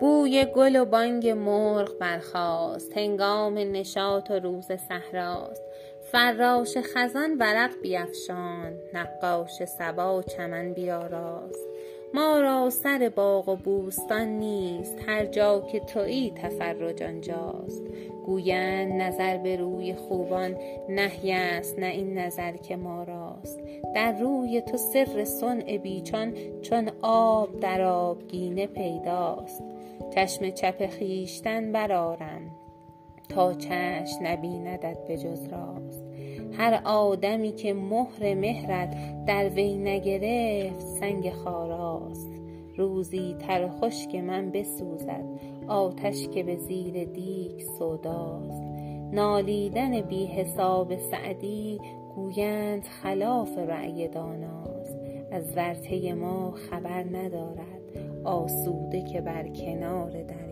بوی گل و بانگ مرغ برخاست هنگام نشاط و روز صحراست. فراش خزان ورق بیفشاند نقاش صبا چمن بیاراست. ما را سر باغ و بوستان نیست هر جا که تویی تفرج آنجاست. گویند نظر به روی خوبان نهی است نه این نظر که ما راست. در روی تو سر صنع بیجان چون آب در آبگینه پیداست. چشم چپ خویشتن برآرم تا چشم نبیندت به جز راست. هر آدمی که مهر مهرت در وی نگرفت سنگ خاراست. روزی تر خشک من بسوزد آتش که به زیر دیگ سوداست. نالیدن بی حساب سعدی گویند خلاف رای داناست. از ورطه ما خبر ندارد آسوده که بر کنار دریا